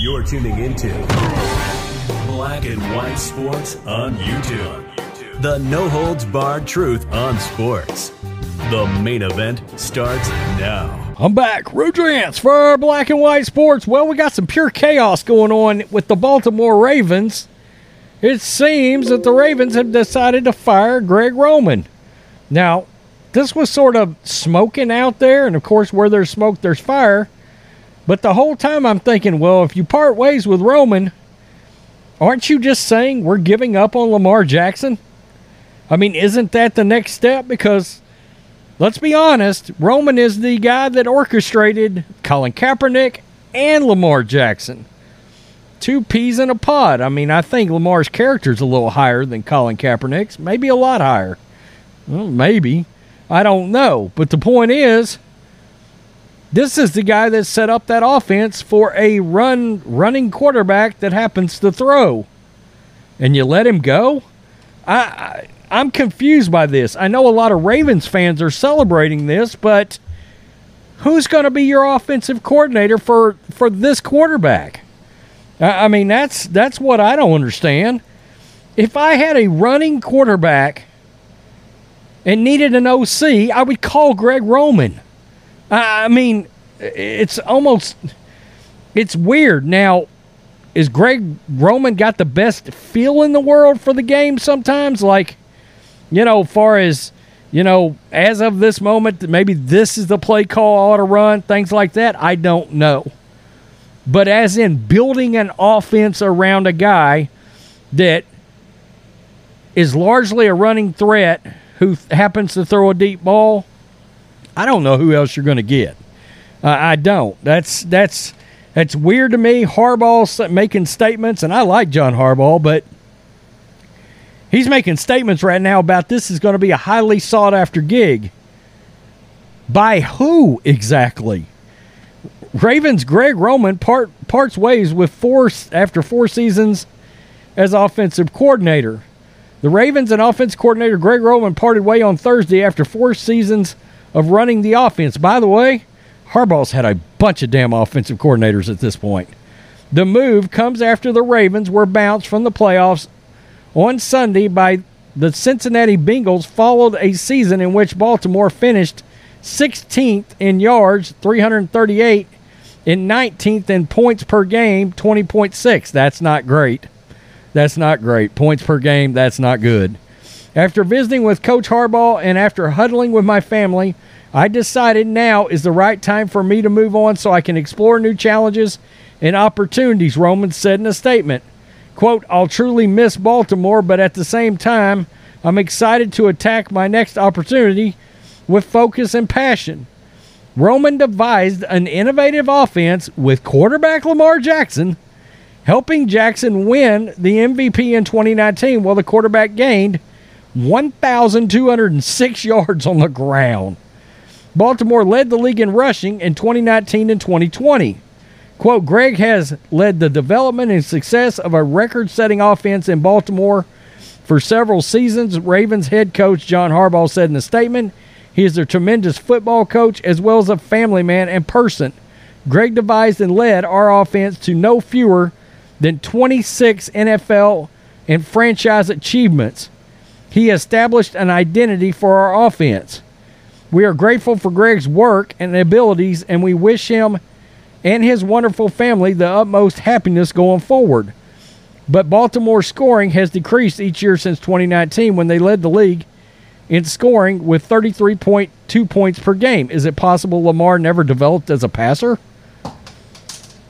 You're tuning into Black and White Sports on YouTube. The no holds barred truth on sports. The main event starts now. I'm back. Rudrance for Black and White Sports. Well, we got some pure chaos going on with the Baltimore Ravens. It seems that the Ravens have decided to fire Greg Roman. Now, this was sort of smoking out there, and of course, where there's smoke, there's fire. But the whole time I'm thinking, well, if you part ways with Roman, aren't you just saying we're giving up on Lamar Jackson? I mean, isn't that the next step? Because let's be honest, Roman is the guy that orchestrated Colin Kaepernick and Lamar Jackson. Two peas in a pod. I mean, I think Lamar's character's a little higher than Colin Kaepernick's, maybe a lot higher. Well, maybe. I don't know. But the point is, this is the guy that set up that offense for a run running quarterback that happens to throw. And you let him go? I, I I'm confused by this. I know a lot of Ravens fans are celebrating this, but who's going to be your offensive coordinator for for this quarterback? I, I mean, that's that's what I don't understand. If I had a running quarterback and needed an OC, I would call Greg Roman. I, mean, it's almost it's weird. Now, is Greg Roman got the best feel in the world for the game sometimes? Like, you know, far as, you know, as of this moment, maybe this is the play call I ought to run, things like that. I don't know. But as in building an offense around a guy that is largely a running threat who happens to throw a deep ball, I don't know who else you're going to get. Uh, I don't. That's that's that's weird to me. Harbaugh making statements, and I like John Harbaugh, but he's making statements right now about this is going to be a highly sought after gig. By who exactly? Ravens Greg Roman part parts ways with four after four seasons as offensive coordinator. The Ravens and offense coordinator Greg Roman parted way on Thursday after four seasons of running the offense. By the way, Harbaugh's had a bunch of damn offensive coordinators at this point. The move comes after the Ravens were bounced from the playoffs on Sunday by the Cincinnati Bengals, followed a season in which Baltimore finished 16th in yards, 338, and 19th in points per game, 20.6. That's not great. That's not great. Points per game, that's not good. After visiting with Coach Harbaugh and after huddling with my family, I decided now is the right time for me to move on so I can explore new challenges and opportunities, Roman said in a statement. Quote, I'll truly miss Baltimore, but at the same time, I'm excited to attack my next opportunity with focus and passion. Roman devised an innovative offense with quarterback Lamar Jackson, helping Jackson win the MVP in 2019 while the quarterback gained 1,206 yards on the ground. Baltimore led the league in rushing in 2019 and 2020. Quote, Greg has led the development and success of a record setting offense in Baltimore for several seasons, Ravens head coach John Harbaugh said in a statement. He is a tremendous football coach as well as a family man and person. Greg devised and led our offense to no fewer than 26 NFL and franchise achievements. He established an identity for our offense. We are grateful for Greg's work and abilities, and we wish him and his wonderful family the utmost happiness going forward. But Baltimore's scoring has decreased each year since 2019 when they led the league in scoring with 33.2 points per game. Is it possible Lamar never developed as a passer?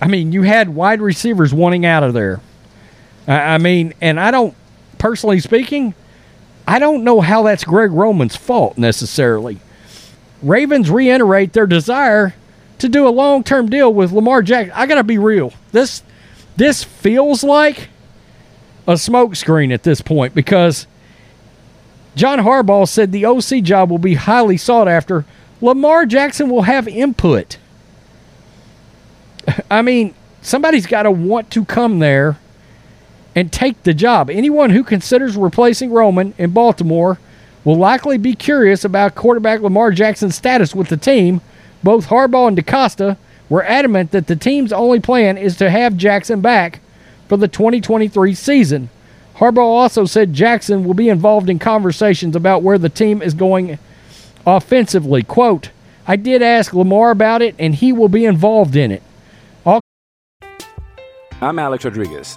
I mean, you had wide receivers wanting out of there. I mean, and I don't, personally speaking, I don't know how that's Greg Roman's fault necessarily. Ravens reiterate their desire to do a long term deal with Lamar Jackson. I got to be real. This this feels like a smokescreen at this point because John Harbaugh said the OC job will be highly sought after. Lamar Jackson will have input. I mean, somebody's got to want to come there and take the job. Anyone who considers replacing Roman in Baltimore will likely be curious about quarterback Lamar Jackson's status with the team. Both Harbaugh and DeCosta were adamant that the team's only plan is to have Jackson back for the 2023 season. Harbaugh also said Jackson will be involved in conversations about where the team is going offensively. Quote, I did ask Lamar about it, and he will be involved in it. All- I'm Alex Rodriguez.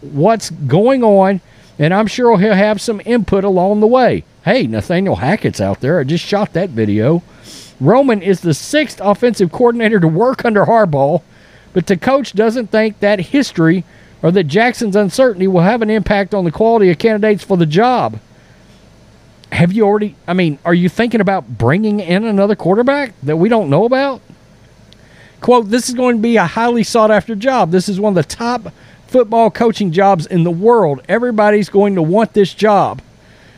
what's going on, and I'm sure he'll have some input along the way. Hey, Nathaniel Hackett's out there. I just shot that video. Roman is the sixth offensive coordinator to work under Harbaugh, but the coach doesn't think that history or that Jackson's uncertainty will have an impact on the quality of candidates for the job. Have you already, I mean, are you thinking about bringing in another quarterback that we don't know about? quote this is going to be a highly sought after job this is one of the top football coaching jobs in the world. Everybody's going to want this job.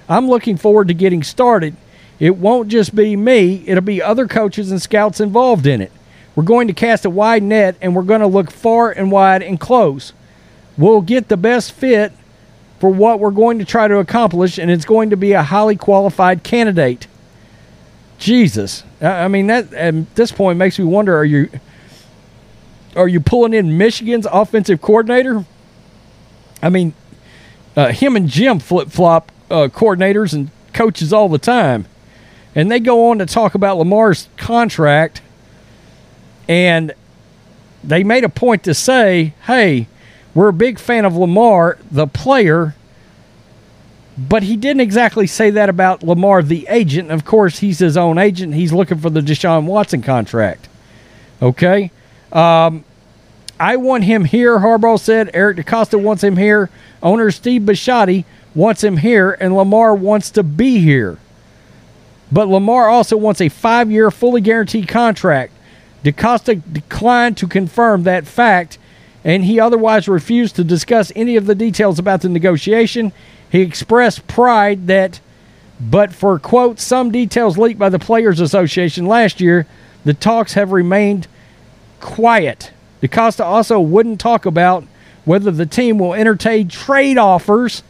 I'm looking forward to getting started. It won't just be me it'll be other coaches and scouts involved in it. We're going to cast a wide net and we're going to look far and wide and close. We'll get the best fit for what we're going to try to accomplish and it's going to be a highly qualified candidate. Jesus. I mean that at this point makes me wonder are you are you pulling in Michigan's offensive coordinator? I mean, uh, him and Jim flip flop uh, coordinators and coaches all the time. And they go on to talk about Lamar's contract. And they made a point to say, hey, we're a big fan of Lamar, the player. But he didn't exactly say that about Lamar, the agent. Of course, he's his own agent. He's looking for the Deshaun Watson contract. Okay? Um, I want him here, Harbaugh said. Eric DeCosta wants him here. Owner Steve Bisciotti wants him here, and Lamar wants to be here. But Lamar also wants a five year, fully guaranteed contract. DeCosta declined to confirm that fact, and he otherwise refused to discuss any of the details about the negotiation. He expressed pride that, but for, quote, some details leaked by the Players Association last year, the talks have remained quiet. DeCosta also wouldn't talk about whether the team will entertain trade offers,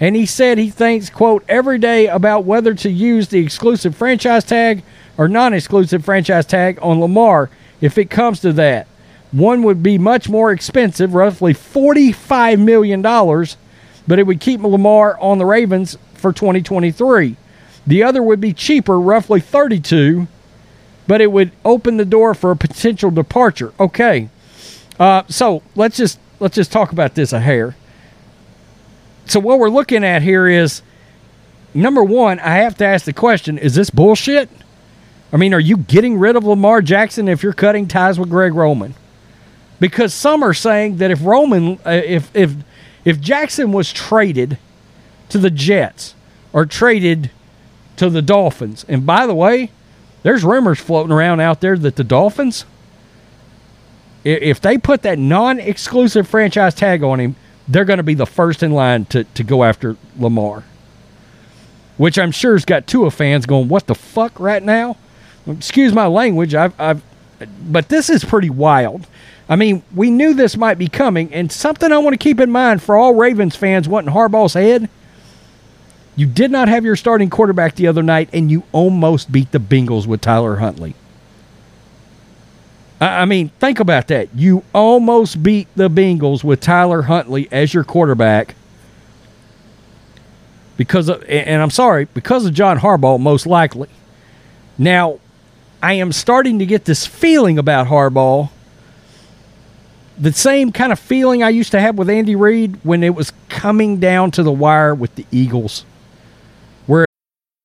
and he said he thinks, quote, every day about whether to use the exclusive franchise tag or non exclusive franchise tag on Lamar if it comes to that. One would be much more expensive, roughly $45 million, but it would keep Lamar on the Ravens for 2023. The other would be cheaper, roughly 32 but it would open the door for a potential departure. Okay, uh, so let's just let's just talk about this a hair. So what we're looking at here is number one. I have to ask the question: Is this bullshit? I mean, are you getting rid of Lamar Jackson if you're cutting ties with Greg Roman? Because some are saying that if Roman, uh, if if if Jackson was traded to the Jets or traded to the Dolphins, and by the way, there's rumors floating around out there that the Dolphins, if they put that non-exclusive franchise tag on him, they're going to be the first in line to, to go after Lamar. Which I'm sure has got Tua fans going, "What the fuck?" Right now. Excuse my language. I've, I've, but this is pretty wild. I mean, we knew this might be coming, and something I want to keep in mind for all Ravens fans wanting Harbaugh's head. You did not have your starting quarterback the other night, and you almost beat the Bengals with Tyler Huntley. I mean, think about that. You almost beat the Bengals with Tyler Huntley as your quarterback because of, and I'm sorry, because of John Harbaugh, most likely. Now, I am starting to get this feeling about Harbaugh. The same kind of feeling I used to have with Andy Reid when it was coming down to the wire with the Eagles.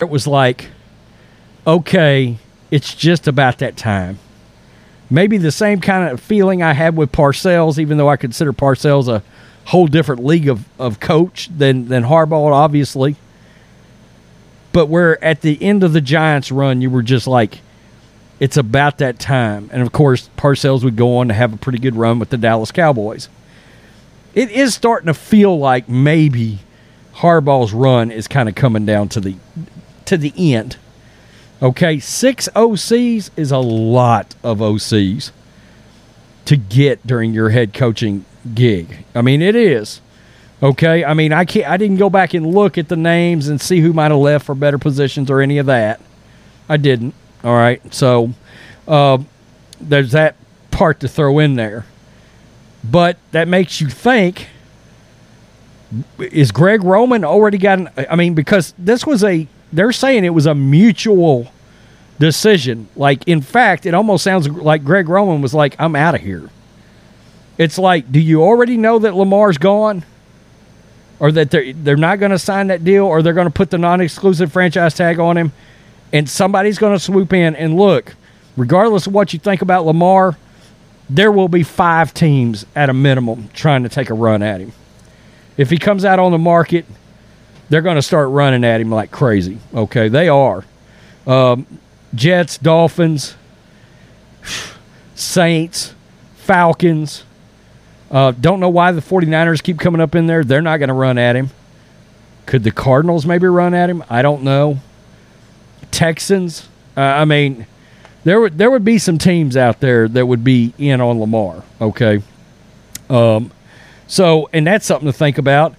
it was like, okay, it's just about that time. Maybe the same kind of feeling I had with Parcells, even though I consider Parcells a whole different league of, of coach than, than Harbaugh, obviously. But where at the end of the Giants run, you were just like, it's about that time. And of course, Parcells would go on to have a pretty good run with the Dallas Cowboys. It is starting to feel like maybe Harbaugh's run is kind of coming down to the to the end. Okay, six OCs is a lot of OCs to get during your head coaching gig. I mean, it is. Okay, I mean, I can't. I didn't go back and look at the names and see who might have left for better positions or any of that. I didn't. All right, so uh, there's that part to throw in there, but that makes you think: Is Greg Roman already got? An, I mean, because this was a they're saying it was a mutual decision. Like, in fact, it almost sounds like Greg Roman was like, I'm out of here. It's like, do you already know that Lamar's gone? Or that they're, they're not going to sign that deal, or they're going to put the non exclusive franchise tag on him, and somebody's going to swoop in and look, regardless of what you think about Lamar, there will be five teams at a minimum trying to take a run at him. If he comes out on the market they're going to start running at him like crazy. Okay, they are. Um, Jets, Dolphins, Saints, Falcons. Uh, don't know why the 49ers keep coming up in there. They're not going to run at him. Could the Cardinals maybe run at him? I don't know. Texans. Uh, I mean, there would there would be some teams out there that would be in on Lamar. Okay. Um, so and that's something to think about.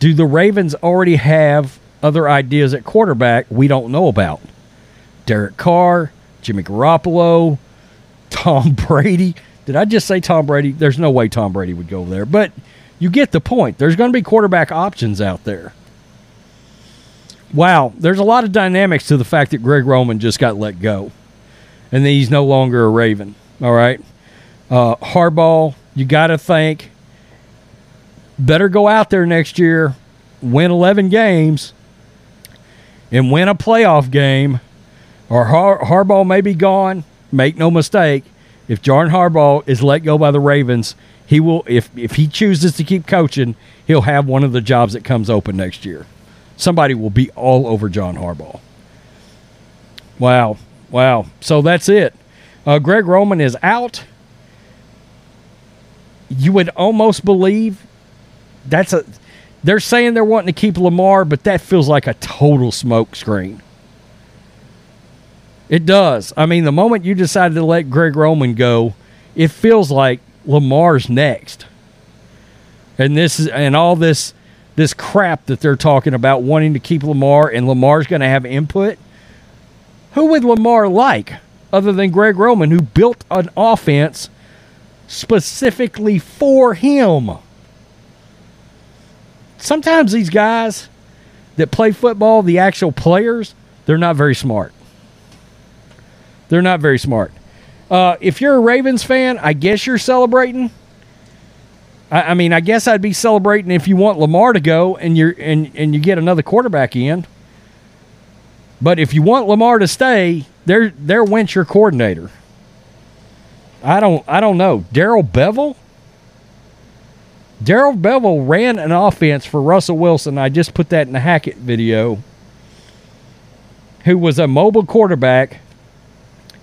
Do the Ravens already have other ideas at quarterback we don't know about? Derek Carr, Jimmy Garoppolo, Tom Brady. Did I just say Tom Brady? There's no way Tom Brady would go there. But you get the point. There's going to be quarterback options out there. Wow, there's a lot of dynamics to the fact that Greg Roman just got let go. And he's no longer a Raven. All right. Uh, Harbaugh, you got to think better go out there next year, win 11 games, and win a playoff game, or Har- Harbaugh may be gone. Make no mistake, if John Harbaugh is let go by the Ravens, he will. If if he chooses to keep coaching, he'll have one of the jobs that comes open next year. Somebody will be all over John Harbaugh. Wow, wow. So that's it. Uh, Greg Roman is out. You would almost believe that's a they're saying they're wanting to keep Lamar, but that feels like a total smokescreen. It does. I mean, the moment you decided to let Greg Roman go, it feels like Lamar's next. And this is and all this this crap that they're talking about wanting to keep Lamar and Lamar's going to have input. Who would Lamar like other than Greg Roman who built an offense specifically for him? Sometimes these guys that play football, the actual players, they're not very smart. They're not very smart. Uh, if you're a Ravens fan, I guess you're celebrating. I, I, mean, I guess I'd be celebrating if you want Lamar to go and you and and you get another quarterback in. But if you want Lamar to stay, they're they're your coordinator. I don't I don't know. Darrell Bevell? Darrell Bevell ran an offense for Russell Wilson. I just put that in the Hackett video. Who was a mobile quarterback.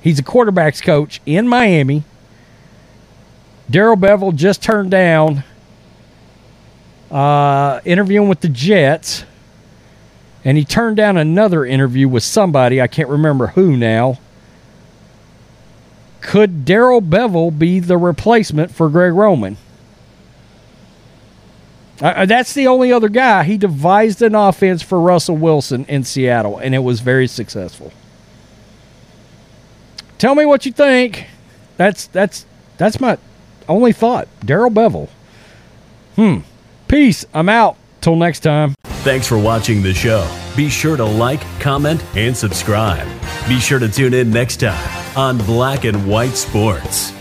He's a quarterback's coach in Miami. Darrell Bevell just turned down uh, interviewing with the Jets. And he turned down another interview with somebody. I can't remember who now. could Darrell Bevell be the replacement for Greg Roman? Uh, that's the only other guy. He devised an offense for Russell Wilson in Seattle, and it was very successful. Tell me what you think. That's that's that's my only thought. Darrell Bevell. Hmm. Peace. I'm out. Till next time. Thanks for watching the show. Be sure to like, comment, and subscribe. Be sure to tune in next time on Black and White Sports.